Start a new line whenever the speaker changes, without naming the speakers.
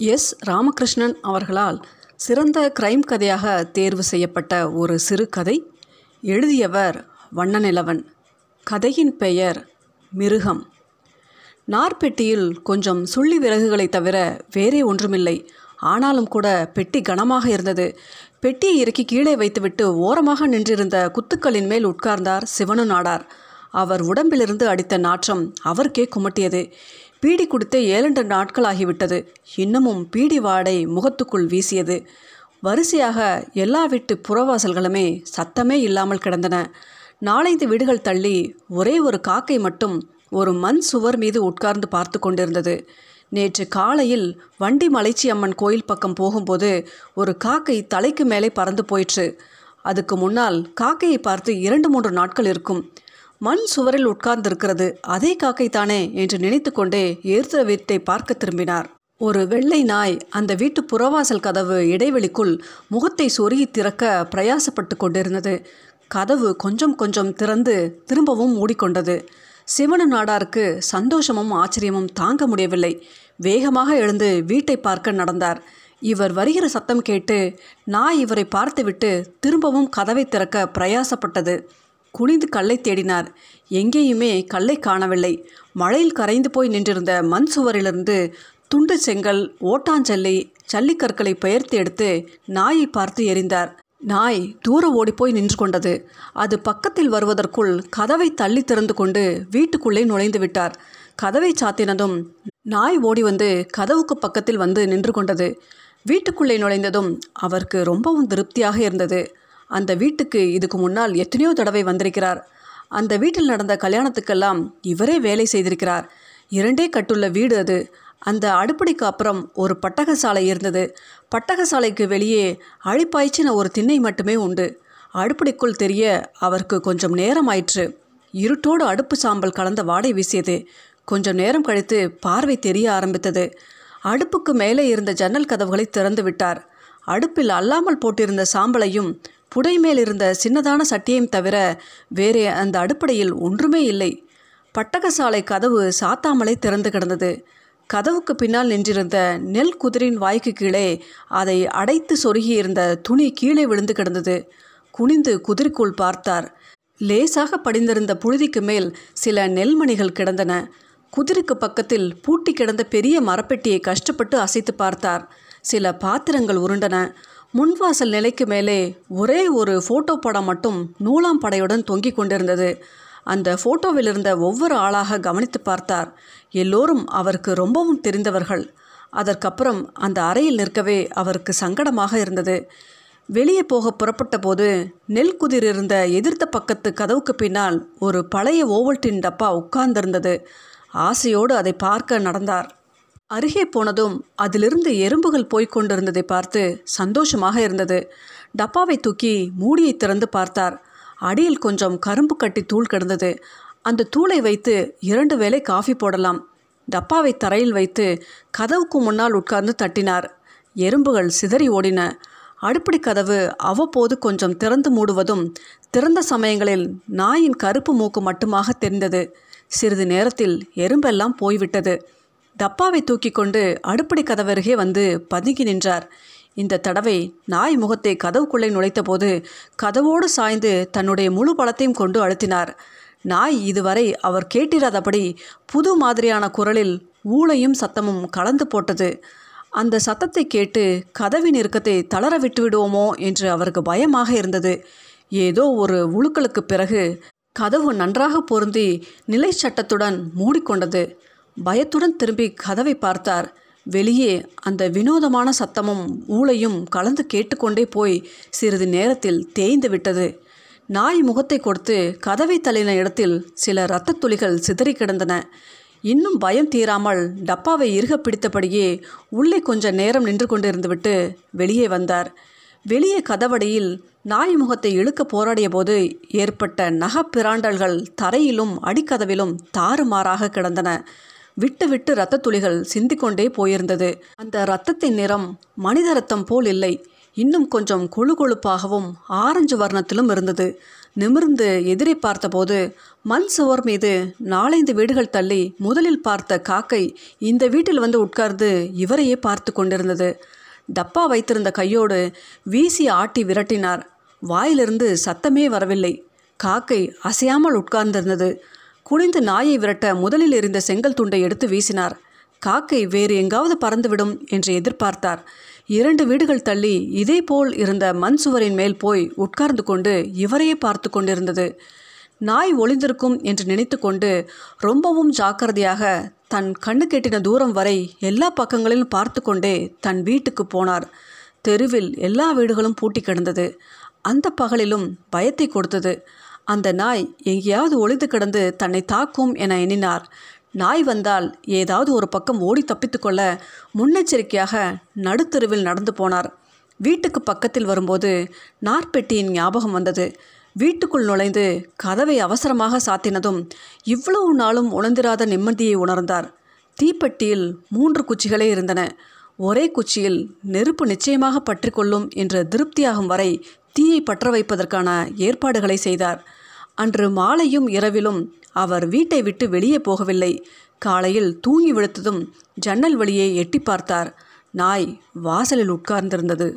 S. Ramakrishnan அவர்களால் சிறந்த crime கதையாக தேர்வு செய்யப்பட்ட ஒரு சிறுகதை எழுதியவர் வண்ணநிலவன். கதையின் பெயர் மிருகம். நார்பெட்டியில் கொஞ்சம் சுள்ளி விறகுகளைத் தவிர வேறே ஒன்றுமில்லை. ஆனாலும் கூட பெட்டி கனமாக இருந்தது. பெட்டியை இறக்கி கீழே வைத்துவிட்டு ஓரமாக நின்றிருந்த குத்துக்களின் மேல் உட்கார்ந்தார் சிவனு நாடார் அவர் உடம்பிலிருந்து அடித்த நாற்றம் அவருக்கே குமட்டியது. பீடி கொடுத்தே ஏழெண்டு நாட்களாகிவிட்டது. இன்னமும் பீடி வாடை முகத்துக்குள் வீசியது. வரிசையாக எல்லா வீட்டு புறவாசல்களுமே சத்தமே இல்லாமல் கிடந்தன. நாலைந்து வீடுகள் தள்ளி ஒரே ஒரு காக்கை மட்டும் ஒரு மண் சுவர் மீது உட்கார்ந்து பார்த்து கொண்டிருந்தது. நேற்று காலையில் வண்டி மலைச்சி அம்மன் கோயில் பக்கம் போகும்போது ஒரு காக்கை தலைக்கு மேலே பறந்து போயிற்று. அதுக்கு முன்னால் காக்கையை பார்த்து இரண்டு மூன்று நாட்கள் இருக்கும். மண் சுவரில் உட்கார்ந்திருக்கிறது. அதே காக்கை தானே என்று நினைத்து கொண்டே வீட்டை பார்க்க திரும்பினார். ஒரு வெள்ளை நாய் அந்த வீட்டு புறவாசல் கதவு இடைவெளிக்குள் முகத்தை சொருகி திறக்க பிரயாசப்பட்டு கொண்டிருந்தது. கதவு கொஞ்சம் கொஞ்சம் திறந்து திரும்பவும் மூடிக்கொண்டது. சிவன நாடாருக்கு சந்தோஷமும் ஆச்சரியமும் தாங்க முடியவில்லை. வேகமாக எழுந்து வீட்டை பார்க்க நடந்தார். இவர் வருகிற சத்தம் கேட்டு நாய் இவரை பார்த்துவிட்டு திரும்பவும் கதவை திறக்க பிரயாசப்பட்டது. குனிந்து கல்லை தேடினார். எங்கேயுமே கல்லை காணவில்லை. மழையில் கரைந்து போய் நின்றிருந்த மண் சுவரிலிருந்து துண்டு செங்கல் ஓட்டாஞ்சல்லி ஜல்லிக்கற்களை பெயர்த்து எடுத்து நாயை பார்த்து எறிந்தார். நாய் தூர ஓடிப்போய் நின்று கொண்டது. அது பக்கத்தில் வருவதற்குள் கதவை தள்ளி திறந்து கொண்டு வீட்டுக்குள்ளே நுழைந்து விட்டார். கதவை சாத்தினதும் நாய் ஓடி வந்து கதவுக்கு பக்கத்தில் வந்து நின்று கொண்டது. வீட்டுக்குள்ளே நுழைந்ததும் அவருக்கு ரொம்பவும் திருப்தியாக இருந்தது. அந்த வீட்டுக்கு இதுக்கு முன்னால் எத்தனையோ தடவை வந்திருக்கிறார். அந்த வீட்டில் நடந்த கல்யாணத்துக்கெல்லாம் இவரே வேலை செய்திருக்கிறார். இரண்டே கட்டுள்ள வீடு அது. அந்த அடுப்படிக்கு அப்புறம் ஒரு பட்டக சாலை இருந்தது. பட்டக சாலைக்கு வெளியே அழிப்பாய்ச்சின ஒரு திண்ணை மட்டுமே உண்டு. அடுப்படிக்குள் தெரிய அவருக்கு கொஞ்சம் நேரம் ஆயிற்று இருட்டோடு அடுப்பு சாம்பல் கலந்த வாடை வீசியது. கொஞ்சம் நேரம் கழித்து பார்வை தெரிய ஆரம்பித்தது. அடுப்புக்கு மேலே இருந்த ஜன்னல் கதவுகளை திறந்து விட்டார். அடுப்பில் அல்லாமல் போட்டிருந்த சாம்பலையும் புடை மேல் இருந்த சின்னதான சட்டியையும் தவிர வேறே அந்த அடுப்படையில் ஒன்றுமே இல்லை. பட்டகசாலை கதவு சாத்தாமலே திறந்து கிடந்தது. கதவுக்கு பின்னால் நின்றிருந்த நெல் குதிரின் வாய்க்கு கீழே அதை அடைத்து சொருகியிருந்த துணி கீழே விழுந்து கிடந்தது. குனிந்து குதிரைக்குள் பார்த்தார். லேசாக படிந்திருந்த புழுதிக்கு மேல் சில நெல்மணிகள் கிடந்தன. குதிரைக்கு பக்கத்தில் பூட்டி கிடந்த பெரிய மரப்பெட்டியை கஷ்டப்பட்டு அசைத்து பார்த்தார். சில பாத்திரங்கள் உருண்டன. முன்வாசல் நிலைக்கு மேலே ஒரே ஒரு ஃபோட்டோ படம் மட்டும் நூலாம் படையுடன் தொங்கிக் கொண்டிருந்தது. அந்த ஃபோட்டோவில் இருந்த ஒவ்வொரு ஆளாக கவனித்து பார்த்தார். எல்லோரும் அவருக்கு ரொம்பவும் தெரிந்தவர்கள். அதற்கப்புறம் அந்த அறையில் நிற்கவே அவருக்கு சங்கடமாக இருந்தது. வெளியே போக புறப்பட்ட போது நெல் குதிர் இருந்த எதிர்த்த பக்கத்து கதவுக்கு பின்னால் ஒரு பழைய ஓவல்டின் டப்பா உட்கார்ந்திருந்தது. ஆசையோடு அதை பார்க்க நடந்தார். அருகே போனதும் அதிலிருந்து எறும்புகள் போய்க் கொண்டிருந்ததை பார்த்து சந்தோஷமாக இருந்தது. டப்பாவை தூக்கி மூடியை திறந்து பார்த்தார். அடியில் கொஞ்சம் கரும்பு கட்டி தூள் கிடந்தது. அந்த தூளை வைத்து இரண்டு வேளை காஃபி போடலாம். டப்பாவை தரையில் வைத்து கதவுக்கு முன்னால் உட்கார்ந்து தட்டினார். எறும்புகள் சிதறி ஓடின. அடுப்படி கதவு அவ்வப்போது கொஞ்சம் திறந்து மூடுவதும் திறந்த சமயங்களில் நாயின் கருப்பு மூக்கு மட்டுமாக தெரிந்தது. சிறிது நேரத்தில் எறும்பெல்லாம் போய்விட்டது. டப்பாவை தூக்கி கொண்டு அடுப்படி கதவருகே வந்து பதுங்கி நின்றார். இந்த தடவை நாய் முகத்தை கதவுக்குள்ளே நுழைத்தபோது கதவோடு சாய்ந்து தன்னுடைய முழு பலத்தையும் கொண்டு அழுத்தினார். நாய் இதுவரை அவர் கேட்டிராதபடி புது மாதிரியான குரலில் ஊளையும் சத்தமும் கலந்து போட்டது. அந்த சத்தத்தை கேட்டு கதவின் இறுக்கத்தை தளர விட்டு விடுவோமோ என்று அவருக்கு பயமாக இருந்தது. ஏதோ ஒரு உழுக்களுக்கு பிறகு கதவு நன்றாக பொருந்தி நிலை சட்டத்துடன் மூடிக்கொண்டது. பயத்துடன் திரும்பி கதவை பார்த்தார். வெளியே அந்த வினோதமான சத்தமும் ஊளையும் கலந்து கேட்டுக்கொண்டே போய் சிறிது நேரத்தில் தேய்ந்து விட்டது. நாய் முகத்தை கொடுத்து கதவை தள்ளின இடத்தில் சில இரத்தத் துளிகள் சிதறி கிடந்தன. இன்னும் பயம் தீராமல் டப்பாவை இறுக பிடித்தபடியே உள்ளே கொஞ்ச நேரம் நின்று கொண்டிருந்துவிட்டு வெளியே வந்தார். வெளியே கதவடியில் நாய் முகத்தை இழுக்க போராடிய போது ஏற்பட்ட நகப்பிராண்டல்கள் தரையிலும் அடிக்கதவிலும் தாறுமாறாக கிடந்தன. விட்டு விட்டு இரத்த துளிகள் சிந்திக்கொண்டே போயிருந்தது. அந்த இரத்தத்தின் நிறம் மனித ரத்தம் போல் இல்லை. இன்னும் கொஞ்சம் கொழு கொழுப்பாகவும் ஆரஞ்சு வர்ணத்திலும் இருந்தது. நிமிர்ந்து எதிரே பார்த்தபோது மண் சுவர் மீது நாலைந்து வீடுகள் தள்ளி முதலில் பார்த்த காக்கை இந்த வீட்டில் வந்து உட்கார்ந்து இவரையே பார்த்து கொண்டிருந்தது. டப்பா வைத்திருந்த கையோடு வீசி ஆட்டி விரட்டினார். வாயிலிருந்து சத்தமே வரவில்லை. காக்கை அசையாமல் உட்கார்ந்திருந்தது. குனிந்து நாயை விரட்ட முதலில் இருந்த செங்கல் துண்டை எடுத்து வீசினார். காக்கை வேறு எங்காவது பறந்துவிடும் என்று எதிர்பார்த்தார். இரண்டு வீடுகள் தள்ளி இதேபோல் இருந்த மண் சுவரின் மேல் போய் உட்கார்ந்து கொண்டு இவரையே பார்த்து கொண்டிருந்தது. நாய் ஒளிந்திருக்கும் என்று நினைத்து கொண்டு ரொம்பவும் ஜாக்கிரதையாக தன் கண்ணு கெட்டின தூரம் வரை எல்லா பக்கங்களிலும் பார்த்து கொண்டே தன் வீட்டுக்கு போனார். தெருவில் எல்லா வீடுகளும் பூட்டி கிடந்தது. அந்த பகலிலும் பயத்தை கொடுத்தது. அந்த நாய் எங்கேயாவது ஒளிந்து கிடந்து தன்னை தாக்கும் என எண்ணினார். நாய் வந்தால் ஏதாவது ஒரு பக்கம் ஓடி தப்பித்துக்கொள்ள முன்னெச்சரிக்கையாக நடுத்தெருவில் நடந்து போனார். வீட்டுக்கு பக்கத்தில் வரும்போது நார்பெட்டியின் ஞாபகம் வந்தது. வீட்டுக்குள் நுழைந்து கதவை அவசரமாக சாத்தினதும் இவ்வளவு நாளும் உணர்ந்திராத நிம்மதியை உணர்ந்தார். தீப்பெட்டியில் மூன்று குச்சிகளே இருந்தன. ஒரே குச்சியில் நெருப்பு நிச்சயமாக பற்றி கொள்ளும் என்ற திருப்தியாகும் வரை தீயை பற்ற வைப்பதற்கான ஏற்பாடுகளை செய்தார். அன்று மாலையும் இரவிலும் அவர் வீட்டை விட்டு வெளியே போகவில்லை. காலையில் தூங்கி விழுத்ததும் ஜன்னல் வழியை எட்டி பார்த்தார். நாய் வாசலில் உட்கார்ந்திருந்தது.